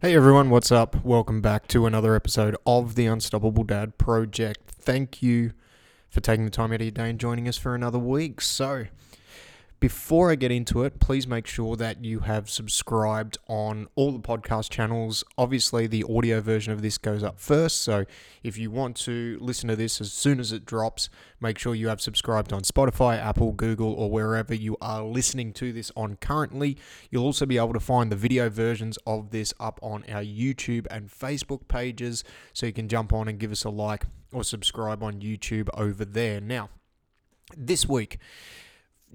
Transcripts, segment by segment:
Hey everyone, what's up? Welcome back to another episode of the Unstoppable Dad Project. Thank you for taking the time out of your day and joining us for another week. So, before I get into it, please make sure that you have subscribed on all the podcast channels. Obviously, the audio version of this goes up first. So, if you want to listen to this as soon as it drops, make sure you have subscribed on Spotify, Apple, Google, or wherever you are listening to this on currently. You'll also be able to find the video versions of this up on our YouTube and Facebook pages. So, you can jump on and give us a like or subscribe on YouTube over there. Now, this week,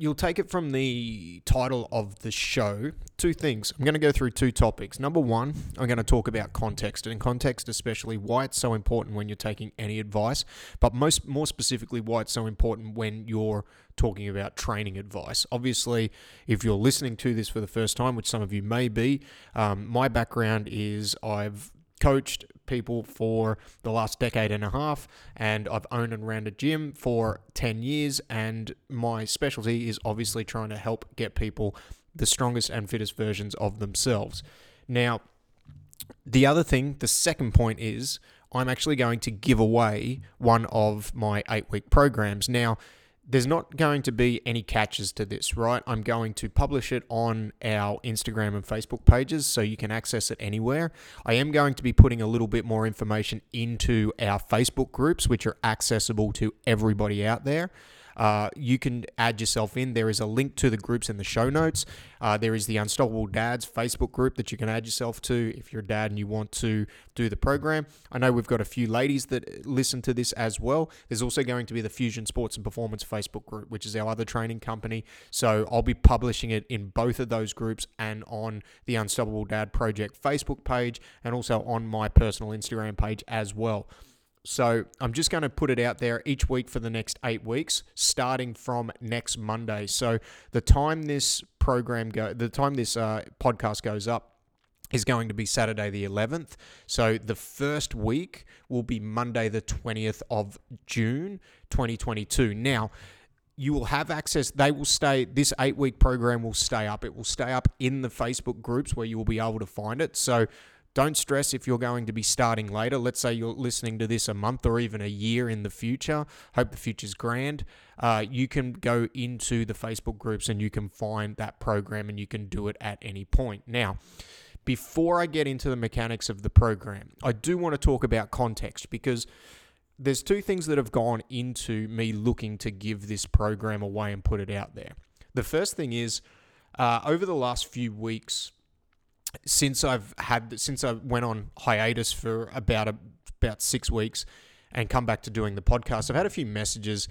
you'll take it from the title of the show. Two things. I'm going to go through two topics. Number one, I'm going to talk about context, and context, especially why it's so important when you're taking any advice, but most more specifically, why it's so important when you're talking about training advice. Obviously, if you're listening to this for the first time, which some of you may be, um, my background is I've coached people for the last decade and a half, and I've owned and ran a gym for 10 years. And my specialty is obviously trying to help get people the strongest and fittest versions of themselves. Now, the other thing, the second point is I'm actually going to give away one of my eight week programs. Now, there's not going to be any catches to this, right? I'm going to publish it on our Instagram and Facebook pages so you can access it anywhere. I am going to be putting a little bit more information into our Facebook groups, which are accessible to everybody out there. Uh, you can add yourself in. There is a link to the groups in the show notes. Uh, there is the Unstoppable Dads Facebook group that you can add yourself to if you're a dad and you want to do the program. I know we've got a few ladies that listen to this as well. There's also going to be the Fusion Sports and Performance Facebook group, which is our other training company. So I'll be publishing it in both of those groups and on the Unstoppable Dad Project Facebook page and also on my personal Instagram page as well. So I'm just going to put it out there each week for the next eight weeks, starting from next Monday. So the time this program go, the time this uh, podcast goes up is going to be Saturday the 11th. So the first week will be Monday the 20th of June 2022. Now you will have access they will stay this eight week program will stay up it will stay up in the facebook groups where you will be able to find it so don't stress if you're going to be starting later. Let's say you're listening to this a month or even a year in the future. Hope the future's grand. Uh, you can go into the Facebook groups and you can find that program and you can do it at any point. Now, before I get into the mechanics of the program, I do want to talk about context because there's two things that have gone into me looking to give this program away and put it out there. The first thing is uh, over the last few weeks, since I've had since I went on hiatus for about a, about six weeks and come back to doing the podcast, I've had a few messages.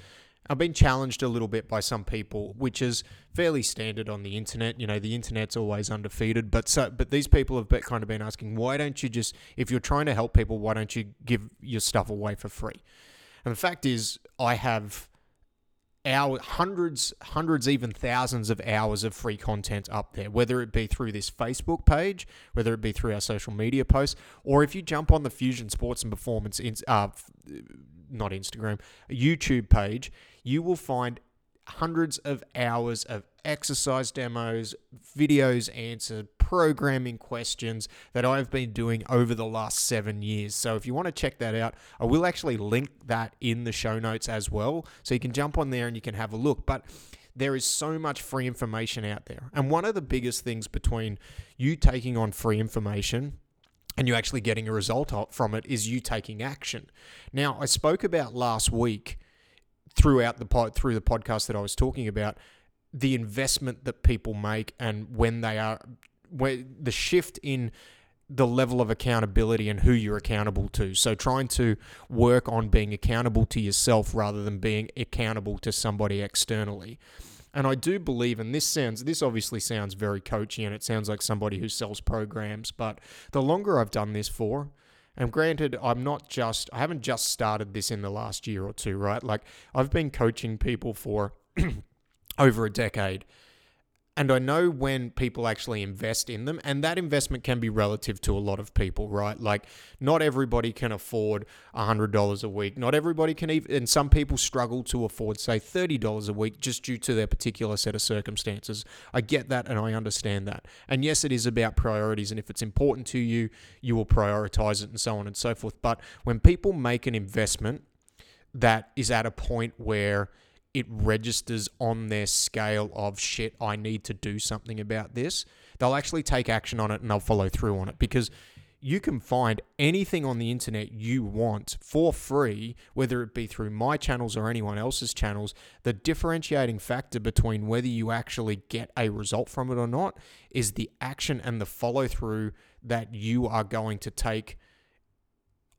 I've been challenged a little bit by some people, which is fairly standard on the internet. You know, the internet's always undefeated, but so but these people have been, kind of been asking, why don't you just if you're trying to help people, why don't you give your stuff away for free? And the fact is, I have our hundreds, hundreds, even thousands of hours of free content up there, whether it be through this Facebook page, whether it be through our social media posts, or if you jump on the Fusion Sports and Performance, in, uh, not Instagram, YouTube page, you will find hundreds of hours of exercise demos, videos answered, programming questions that I've been doing over the last seven years. So if you want to check that out, I will actually link that in the show notes as well. So you can jump on there and you can have a look. But there is so much free information out there. And one of the biggest things between you taking on free information and you actually getting a result from it is you taking action. Now, I spoke about last week throughout the pod, through the podcast that I was talking about the investment that people make and when they are where the shift in the level of accountability and who you're accountable to. So trying to work on being accountable to yourself rather than being accountable to somebody externally. And I do believe, and this sounds, this obviously sounds very coachy and it sounds like somebody who sells programs, but the longer I've done this for, and granted, I'm not just, I haven't just started this in the last year or two, right? Like I've been coaching people for over a decade. And I know when people actually invest in them, and that investment can be relative to a lot of people, right? Like, not everybody can afford $100 a week. Not everybody can even, and some people struggle to afford, say, $30 a week just due to their particular set of circumstances. I get that and I understand that. And yes, it is about priorities. And if it's important to you, you will prioritize it and so on and so forth. But when people make an investment that is at a point where, it registers on their scale of shit, I need to do something about this, they'll actually take action on it and they'll follow through on it because you can find anything on the internet you want for free, whether it be through my channels or anyone else's channels. The differentiating factor between whether you actually get a result from it or not is the action and the follow through that you are going to take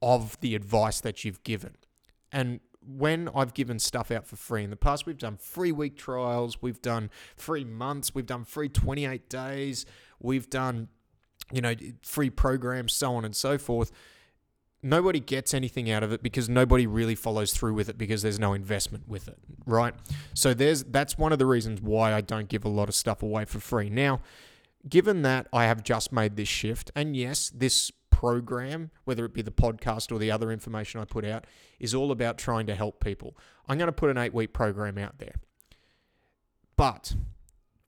of the advice that you've given. And when I've given stuff out for free in the past, we've done free week trials, we've done free months, we've done free 28 days, we've done, you know, free programs, so on and so forth. Nobody gets anything out of it because nobody really follows through with it because there's no investment with it, right? So there's that's one of the reasons why I don't give a lot of stuff away for free. Now, given that I have just made this shift, and yes, this program, whether it be the podcast or the other information I put out, is all about trying to help people. I'm going to put an eight week program out there. But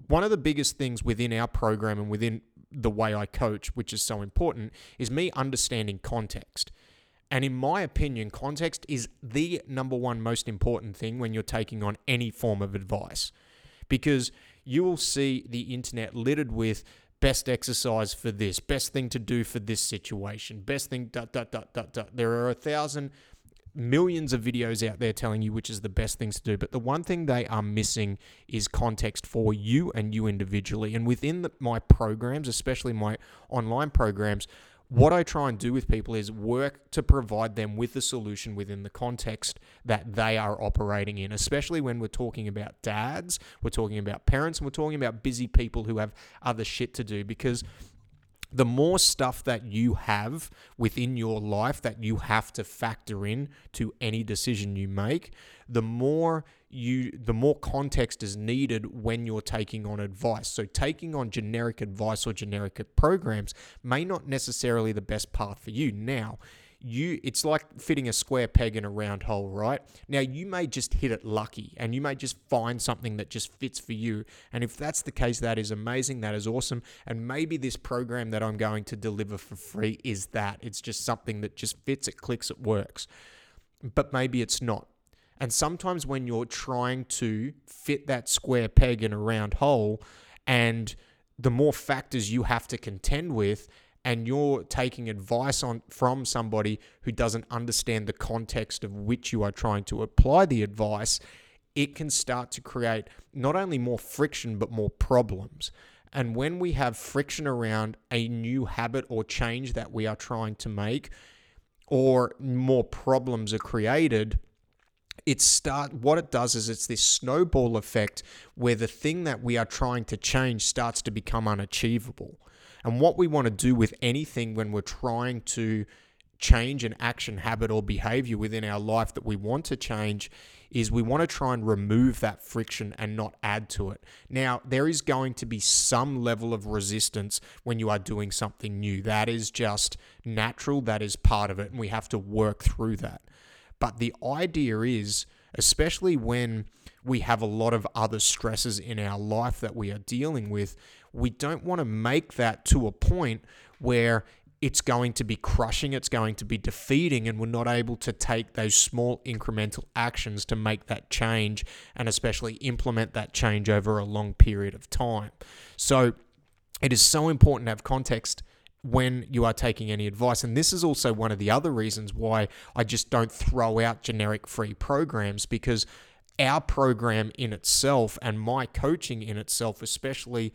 one of the biggest things within our program and within the way I coach, which is so important, is me understanding context. And in my opinion, context is the number one most important thing when you're taking on any form of advice. Because you will see the internet littered with best exercise for this, best thing to do for this situation, best thing, dot, dot, dot, dot, dot. There are a thousand, millions of videos out there telling you which is the best things to do. But the one thing they are missing is context for you and you individually. And within the, my programs, especially my online programs, what I try and do with people is work to provide them with a solution within the context that they are operating in, especially when we're talking about dads, we're talking about parents, and we're talking about busy people who have other shit to do. Because the more stuff that you have within your life that you have to factor in to any decision you make, the more you the more context is needed when you're taking on advice. So taking on generic advice or generic programs may not necessarily the best path for you. Now, you it's like fitting a square peg in a round hole, right? Now you may just hit it lucky and you may just find something that just fits for you. And if that's the case, that is amazing, that is awesome. And maybe this program that I'm going to deliver for free is that. It's just something that just fits, it clicks, it works. But maybe it's not. And sometimes when you're trying to fit that square peg in a round hole and the more factors you have to contend with and you're taking advice on from somebody who doesn't understand the context of which you are trying to apply the advice, it can start to create not only more friction but more problems. And when we have friction around a new habit or change that we are trying to make, or more problems are created, it start what it does is it's this snowball effect where the thing that we are trying to change starts to become unachievable. And what we want to do with anything when we're trying to change an action, habit, or behavior within our life that we want to change is we want to try and remove that friction and not add to it. Now, there is going to be some level of resistance when you are doing something new. That is just natural, that is part of it, and we have to work through that. But the idea is, especially when we have a lot of other stresses in our life that we are dealing with, we don't want to make that to a point where it's going to be crushing, it's going to be defeating, and we're not able to take those small incremental actions to make that change and especially implement that change over a long period of time. So it is so important to have context when you are taking any advice. And this is also one of the other reasons why I just don't throw out generic free programs because our program in itself and my coaching in itself, especially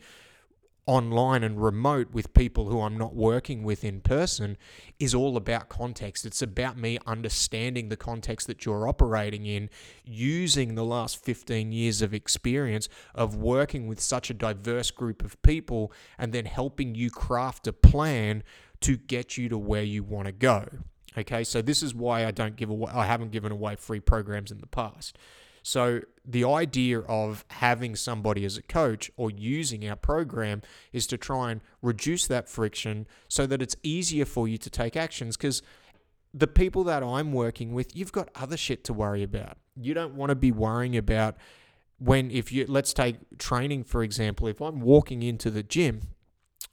online and remote with people who I'm not working with in person is all about context. It's about me understanding the context that you're operating in, using the last 15 years of experience of working with such a diverse group of people, and then helping you craft a plan to get you to where you want to go. Okay, so this is why I don't give away, I haven't given away free programs in the past. So, the idea of having somebody as a coach or using our program is to try and reduce that friction so that it's easier for you to take actions because the people that I'm working with, you've got other shit to worry about. You don't want to be worrying about when, if you, let's take training for example, if I'm walking into the gym,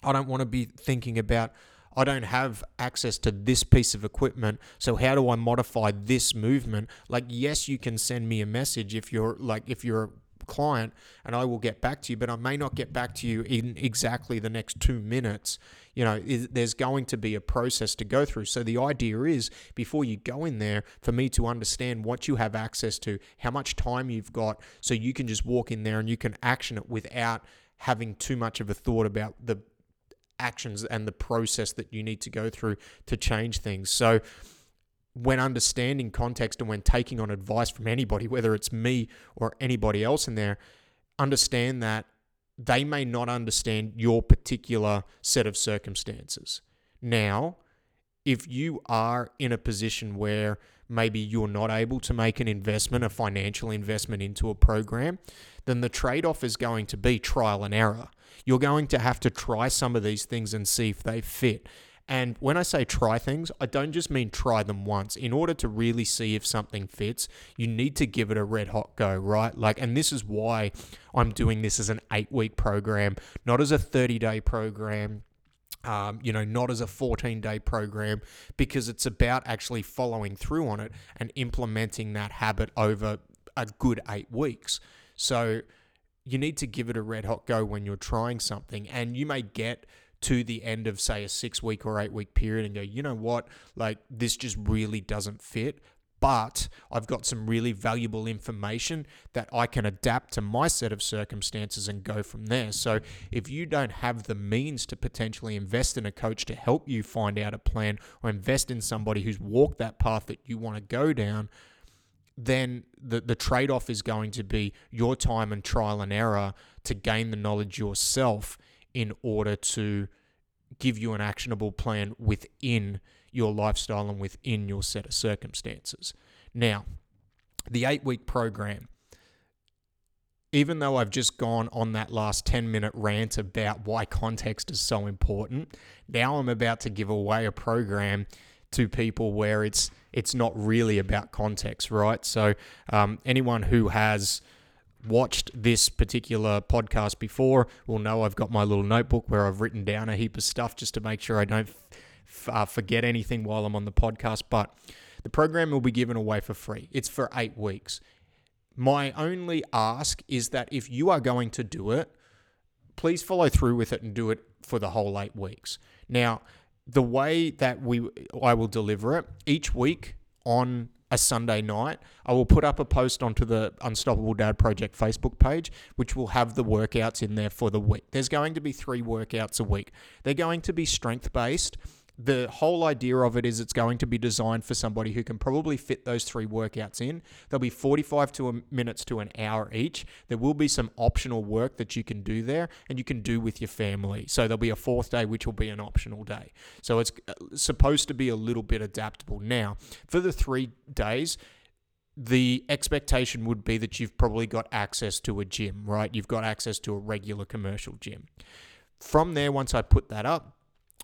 I don't want to be thinking about, I don't have access to this piece of equipment. So how do I modify this movement? Like, yes, you can send me a message if you're like, if you're a client and I will get back to you, but I may not get back to you in exactly the next two minutes. You know, there's going to be a process to go through. So the idea is before you go in there, for me to understand what you have access to, how much time you've got, so you can just walk in there and you can action it without having too much of a thought about the actions and the process that you need to go through to change things. So, when understanding context and when taking on advice from anybody, whether it's me or anybody else in there, understand that they may not understand your particular set of circumstances. Now, if you are in a position where maybe you're not able to make an investment, a financial investment into a program, then the trade off is going to be trial and error. You're going to have to try some of these things and see if they fit. And when I say try things, I don't just mean try them once. In order to really see if something fits, you need to give it a red hot go, right? Like, and this is why I'm doing this as an eight week program, not as a 30 day program. Um, you know, not as a 14 day program, because it's about actually following through on it and implementing that habit over a good eight weeks. So, you need to give it a red hot go when you're trying something. And you may get to the end of, say, a six week or eight week period and go, you know what, like this just really doesn't fit. But I've got some really valuable information that I can adapt to my set of circumstances and go from there. So, if you don't have the means to potentially invest in a coach to help you find out a plan or invest in somebody who's walked that path that you want to go down, then the, the trade off is going to be your time and trial and error to gain the knowledge yourself in order to give you an actionable plan within your lifestyle and within your set of circumstances. Now, the eight week program, even though I've just gone on that last 10 minute rant about why context is so important, now I'm about to give away a program to people where it's it's not really about context, right? So um, anyone who has watched this particular podcast before will know I've got my little notebook where I've written down a heap of stuff just to make sure I don't f- uh, forget anything while I'm on the podcast. But the program will be given away for free. It's for eight weeks. My only ask is that if you are going to do it, please follow through with it and do it for the whole eight weeks. Now, the way that we I will deliver it each week on a Sunday night, I will put up a post onto the Unstoppable Dad Project Facebook page, which will have the workouts in there for the week. There's going to be three workouts a week. They're going to be strength based the whole idea of it is it's going to be designed for somebody who can probably fit those three workouts in. They'll be 45 to a, minutes to an hour each. There will be some optional work that you can do there and you can do with your family. So there'll be a fourth day, which will be an optional day. So it's uh, supposed to be a little bit adaptable. Now, for the three days, the expectation would be that you've probably got access to a gym, right? You've got access to a regular commercial gym. From there, once I put that up,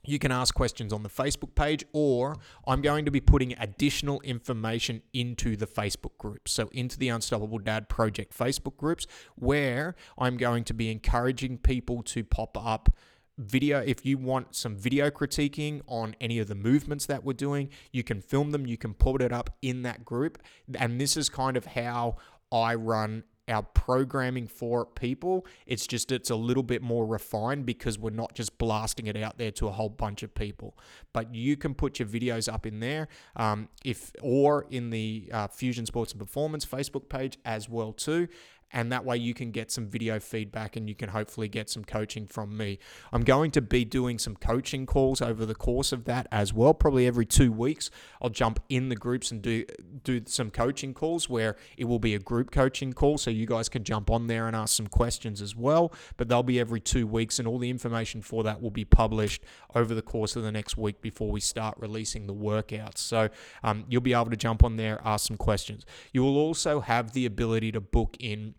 you can ask questions on the Facebook page, or I'm going to be putting additional information into the Facebook groups. So, into the Unstoppable Dad Project Facebook groups, where I'm going to be encouraging people to pop up video. If you want some video critiquing on any of the movements that we're doing, you can film them, you can put it up in that group. And this is kind of how I run our programming for people. It's just it's a little bit more refined because we're not just blasting it out there to a whole bunch of people. But you can put your videos up in there, um, if or in the uh, Fusion Sports and Performance Facebook page as well too. And that way you can get some video feedback and you can hopefully get some coaching from me. I'm going to be doing some coaching calls over the course of that as well. Probably every two weeks, I'll jump in the groups and do do some coaching calls where it will be a group coaching call, so you guys can jump on there and ask some questions as well. But they'll be every two weeks, and all the information for that will be published over the course of the next week before we start releasing the workouts. So um, you'll be able to jump on there, ask some questions. You will also have the ability to book in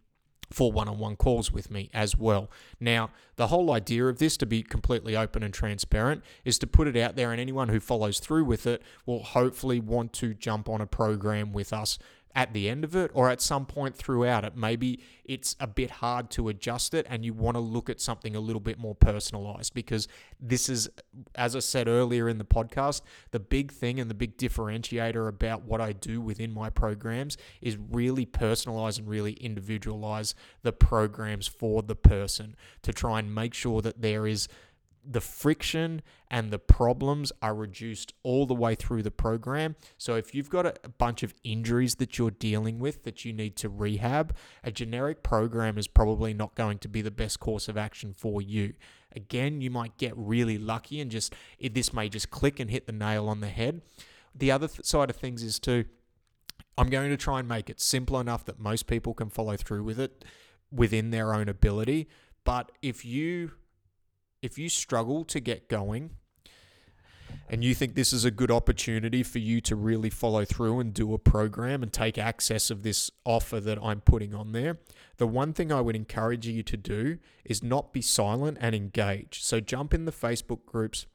for one on one calls with me as well. Now, the whole idea of this, to be completely open and transparent, is to put it out there, and anyone who follows through with it will hopefully want to jump on a program with us at the end of it or at some point throughout it. Maybe it's a bit hard to adjust it and you want to look at something a little bit more personalized because this is, as I said earlier in the podcast, the big thing and the big differentiator about what I do within my programs is really personalize and really individualize the programs for the person to try and make sure that there is the friction and the problems are reduced all the way through the program. So, if you've got a, bunch of injuries that you're dealing with that you need to rehab, a generic program is probably not going to be the best course of action for you. Again, you might get really lucky and just it, this may just click and hit the nail on the head. The other th- side of things is too, I'm going to try and make it simple enough that most people can follow through with it within their own ability. But if you if you struggle to get going and you think this is a good opportunity for you to really follow through and do a program and take access of this offer that I'm putting on there, the one thing I would encourage you to do is not be silent and engage. So jump in the Facebook groups,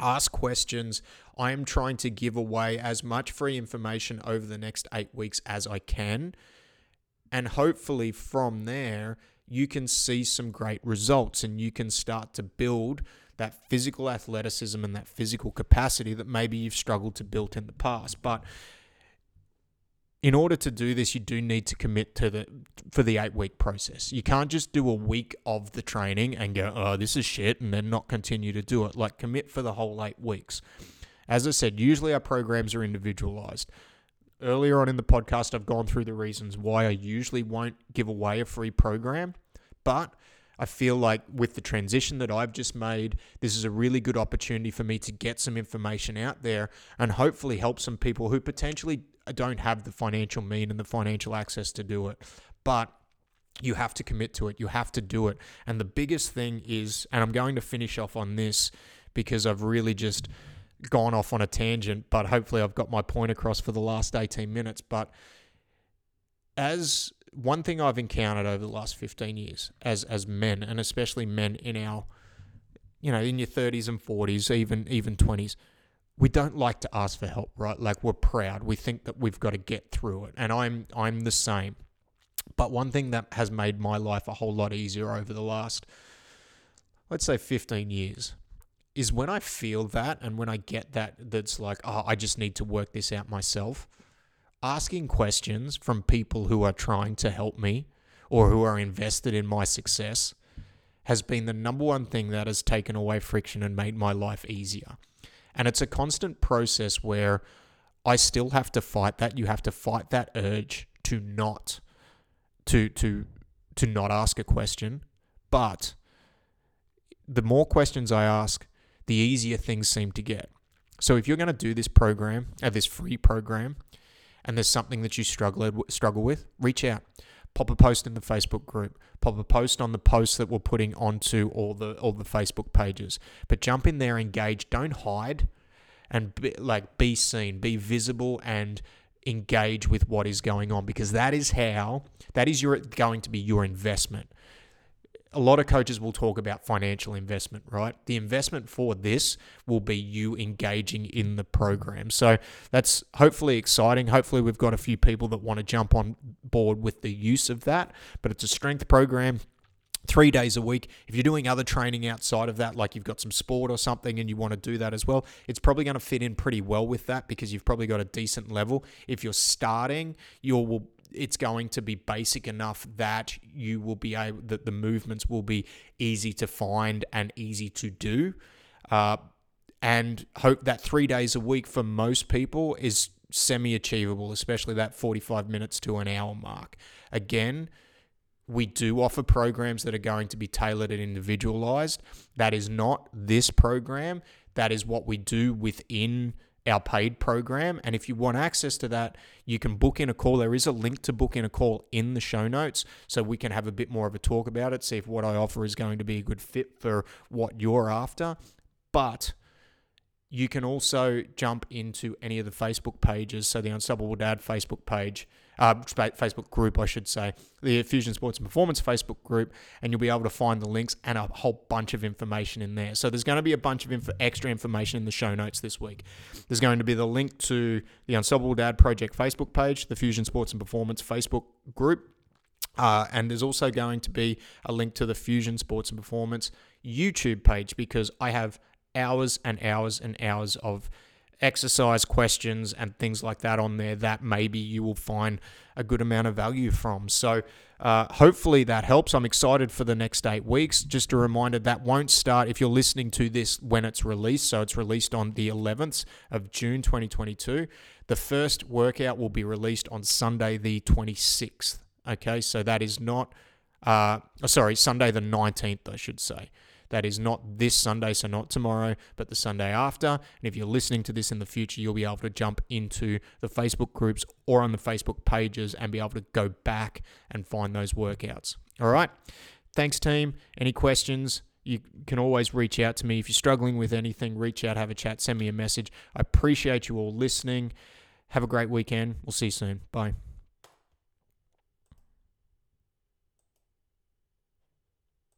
ask questions. I am trying to give away as much free information over the next eight weeks as I can. And hopefully, from there, you can see some great results and you can start to build that physical athleticism and that physical capacity that maybe you've struggled to build in the past. But in order to do this, you do need to commit to the for the eight week process. You can't just do a week of the training and go, oh, this is shit, and then not continue to do it. Like commit for the whole eight weeks. As I said, usually our programs are individualized earlier on in the podcast, I've gone through the reasons why I usually won't give away a free program. But I feel like with the transition that I've just made, this is a really good opportunity for me to get some information out there and hopefully help some people who potentially don't have the financial mean and the financial access to do it. But you have to commit to it. You have to do it. And the biggest thing is, and I'm going to finish off on this because I've really just gone off on a tangent, but hopefully I've got my point across for the last 18 minutes. But as one thing I've encountered over the last 15 years as as men and especially men in our you know in your 30s and 40s even even 20s we don't like to ask for help right? Like we're proud. We think that we've got to get through it. And I'm I'm the same. But one thing that has made my life a whole lot easier over the last let's say 15 years is when I feel that and when I get that, that's like, oh, I just need to work this out myself. Asking questions from people who are trying to help me or who are invested in my success has been the number one thing that has taken away friction and made my life easier. And it's a constant process where I still have to fight that. You have to fight that urge to not to to to not ask a question. But the more questions I ask, the easier things seem to get. So if you're going to do this program, uh, this free program, and there's something that you struggle struggle with, reach out. Pop a post in the Facebook group. Pop a post on the posts that we're putting onto all the all the Facebook pages. But jump in there, engage. Don't hide, and be, like be seen, be visible, and engage with what is going on because that is how that is your going to be your investment a lot of coaches will talk about financial investment, right? The investment for this will be you engaging in the program. So that's hopefully exciting. Hopefully, we've got a few people that want to jump on board with the use of that. But it's a strength program three days a week. If you're doing other training outside of that, like you've got some sport or something and you want to do that as well, it's probably going to fit in pretty well with that because you've probably got a decent level. If you're starting, you will it's going to be basic enough that you will be able that the movements will be easy to find and easy to do. Uh, and hope that three days a week for most people is semi achievable, especially that 45 minutes to an hour mark. Again, we do offer programs that are going to be tailored and individualized. That is not this program. That is what we do within our paid program. And if you want access to that, you can book in a call. There is a link to book in a call in the show notes so we can have a bit more of a talk about it, see if what I offer is going to be a good fit for what you're after. But you can also jump into any of the Facebook pages. So the Unstoppable Dad Facebook page uh, Facebook group, I should say, the Fusion Sports and Performance Facebook group, and you'll be able to find the links and a whole bunch of information in there. So there's going to be a bunch of inf- extra information in the show notes this week. There's going to be the link to the Unstoppable Dad Project Facebook page, the Fusion Sports and Performance Facebook group. Uh, and there's also going to be a link to the Fusion Sports and Performance YouTube page because I have hours and hours and hours of exercise questions and things like that on there that maybe you will find a good amount of value from. So, uh, hopefully that helps. I'm excited for the next eight weeks. Just a reminder that won't start if you're listening to this when it's released. So, it's released on the 11th of June 2022. The first workout will be released on Sunday, the 26th. Okay, so that is not, uh, sorry, Sunday the 19th, I should say. That is not this Sunday, so not tomorrow, but the Sunday after. And if you're listening to this in the future, you'll be able to jump into the Facebook groups or on the Facebook pages and be able to go back and find those workouts. All right. Thanks, team. Any questions? You can always reach out to me. If you're struggling with anything, reach out, have a chat, send me a message. I appreciate you all listening. Have a great weekend. We'll see you soon. Bye.